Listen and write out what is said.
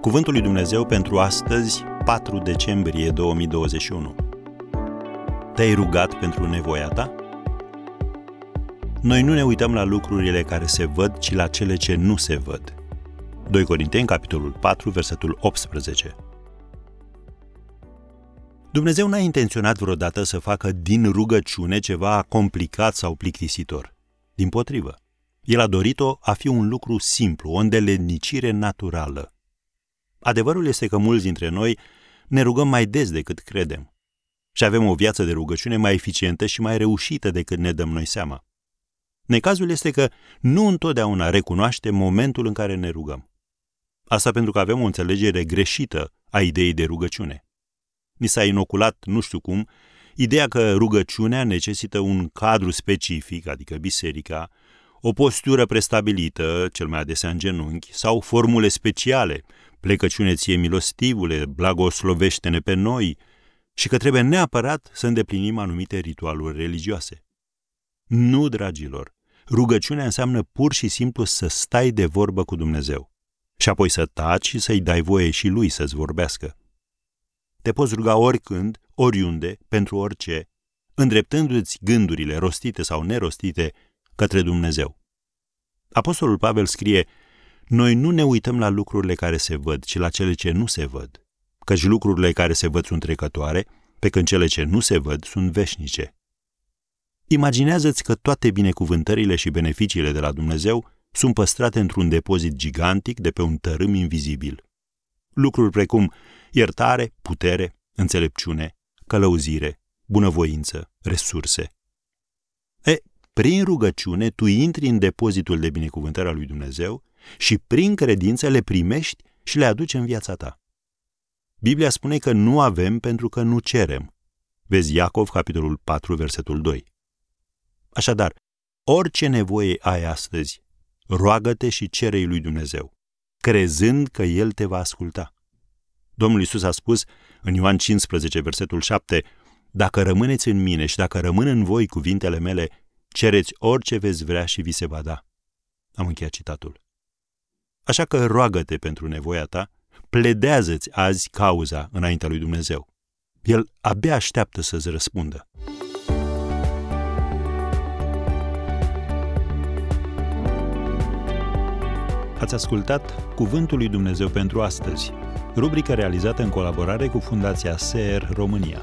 Cuvântul lui Dumnezeu pentru astăzi, 4 decembrie 2021. Te-ai rugat pentru nevoia ta? Noi nu ne uităm la lucrurile care se văd, ci la cele ce nu se văd. 2 Corinteni, capitolul 4, versetul 18. Dumnezeu n-a intenționat vreodată să facă din rugăciune ceva complicat sau plictisitor. Din potrivă, El a dorit-o a fi un lucru simplu, o îndeletnicire naturală. Adevărul este că mulți dintre noi ne rugăm mai des decât credem și avem o viață de rugăciune mai eficientă și mai reușită decât ne dăm noi seama. Necazul este că nu întotdeauna recunoaștem momentul în care ne rugăm. Asta pentru că avem o înțelegere greșită a ideii de rugăciune. Ni s-a inoculat, nu știu cum, ideea că rugăciunea necesită un cadru specific, adică biserica, o postură prestabilită, cel mai adesea în genunchi, sau formule speciale, plecăciune ție milostivule, blagoslovește-ne pe noi, și că trebuie neapărat să îndeplinim anumite ritualuri religioase. Nu, dragilor, rugăciunea înseamnă pur și simplu să stai de vorbă cu Dumnezeu și apoi să taci și să-i dai voie și lui să-ți vorbească. Te poți ruga oricând, oriunde, pentru orice, îndreptându-ți gândurile rostite sau nerostite către Dumnezeu. Apostolul Pavel scrie, noi nu ne uităm la lucrurile care se văd, ci la cele ce nu se văd, căci lucrurile care se văd sunt trecătoare, pe când cele ce nu se văd sunt veșnice. Imaginează-ți că toate binecuvântările și beneficiile de la Dumnezeu sunt păstrate într-un depozit gigantic de pe un tărâm invizibil. Lucruri precum iertare, putere, înțelepciune, călăuzire, bunăvoință, resurse. E, prin rugăciune tu intri în depozitul de binecuvântare al lui Dumnezeu și prin credință le primești și le aduci în viața ta. Biblia spune că nu avem pentru că nu cerem. Vezi Iacov, capitolul 4, versetul 2. Așadar, orice nevoie ai astăzi, roagă-te și cere lui Dumnezeu, crezând că El te va asculta. Domnul Isus a spus în Ioan 15, versetul 7, Dacă rămâneți în mine și dacă rămân în voi cuvintele mele, cereți orice veți vrea și vi se va da. Am încheiat citatul. Așa că roagă-te pentru nevoia ta, pledează-ți azi cauza înaintea lui Dumnezeu. El abia așteaptă să-ți răspundă. Ați ascultat Cuvântul lui Dumnezeu pentru astăzi, rubrica realizată în colaborare cu Fundația SER România.